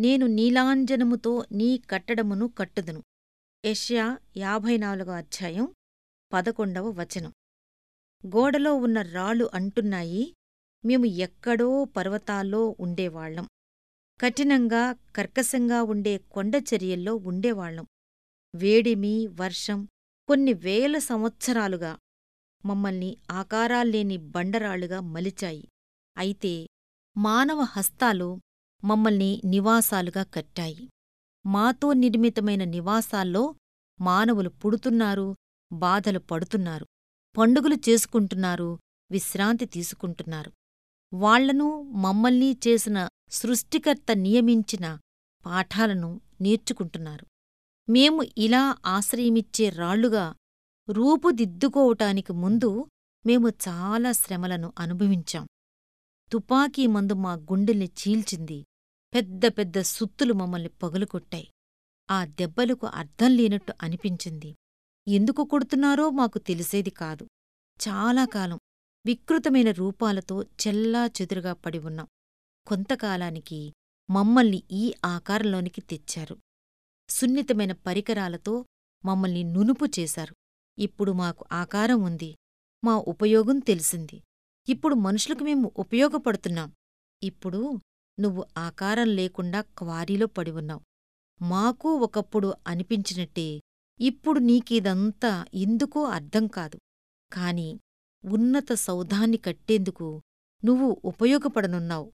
నేను నీలాంజనముతో నీ కట్టడమును కట్టుదును. యష్యా యాభై నాలుగో అధ్యాయం పదకొండవ వచనం. గోడలో ఉన్న రాళ్ళు అంటున్నాయి మేము ఎక్కడో పర్వతాల్లో ఉండేవాళ్ళం కఠినంగా కర్కశంగా ఉండే కొండచర్యల్లో ఉండేవాళ్ళం వేడిమి వర్షం కొన్ని వేల సంవత్సరాలుగా మమ్మల్ని ఆకారాల్లేని బండరాళ్ళుగా మలిచాయి. అయితే మానవ హస్తాలు మమ్మల్ని నివాసాలుగా కట్టాయి. మాతో నిర్మితమైన నివాసాల్లో మానవులు పుడుతున్నారు బాధలు పడుతున్నారు పండుగలు చేసుకుంటున్నారు విశ్రాంతి తీసుకుంటున్నారు. వాళ్ళను మమ్మల్ని చేసిన సృష్టికర్త నియమించిన పాఠాలను నేర్చుకుంటున్నారు. మేము ఇలా ఆశ్రయమిచ్చే రాళ్ళుగా రూపుదిద్దుకోవటానికి ముందు మేము చాలా శ్రమలను అనుభవించాం. తుపాకీ మందు మా గుండెల్ని చీల్చింది. పెద్ద పెద్ద సుత్తులు మమ్మల్ని పగులుకొట్టాయి. ఆ దెబ్బలకు అర్థం లేనట్టు అనిపించింది. ఎందుకు కొడుతున్నారో మాకు తెలిసేది కాదు. చాలా కాలం వికృతమైన రూపాలతో చెల్లా చెదురుగా పడి ఉన్నాం. కొంతకాలానికి మమ్మల్ని ఈ ఆకారంలోనికి తెచ్చారు. సున్నితమైన పరికరాలతో మమ్మల్ని నునుపు చేశారు. ఇప్పుడు మాకు ఆకారం ఉంది. మా ఉపయోగం తెలిసింది. ఇప్పుడు మనుషులకు మేము ఉపయోగపడుతున్నాం. ఇప్పుడు నువ్వు ఆకారం లేకుండా క్వారీలో పడివున్నావు మాకూ మాకు ఒకప్పుడు అనిపించినట్టే ఇప్పుడు నీకిదంతా ఎందుకో అర్థం కాదు. కాని ఉన్నత సౌధాన్ని కట్టేందుకు నువ్వు ఉపయోగపడనున్నావు.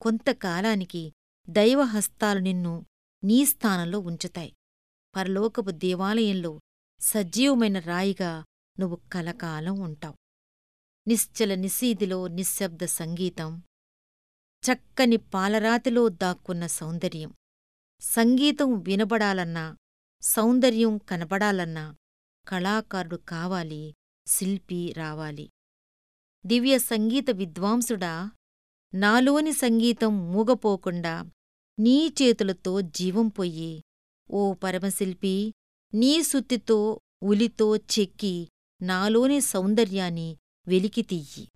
కొంతకాలానికి దైవహస్తాలు నిన్ను నీ స్థానంలో ఉంచుతాయి. పరలోకపు దేవాలయంలో సజీవమైన రాయిగా నువ్వు కలకాలం ఉంటావు. నిశ్చల నిశీదిలో నిశ్శబ్ద సంగీతం చక్కని పాలరాతిలో దాక్కున్న సౌందర్యం. సంగీతం వినబడాలన్నా సౌందర్యం కనబడాలన్నా కళాకారుడు కావాలి శిల్పి రావాలి. దివ్య సంగీత విద్వాంసుడా నాలోని సంగీతం మూగపోకుండా నీ చేతులతో జీవం పొయ్యి. ఓ పరమశిల్పి నీ సుత్తితో ఉలితో చెక్కి నాలోని సౌందర్యాన్ని వెలికితీయి.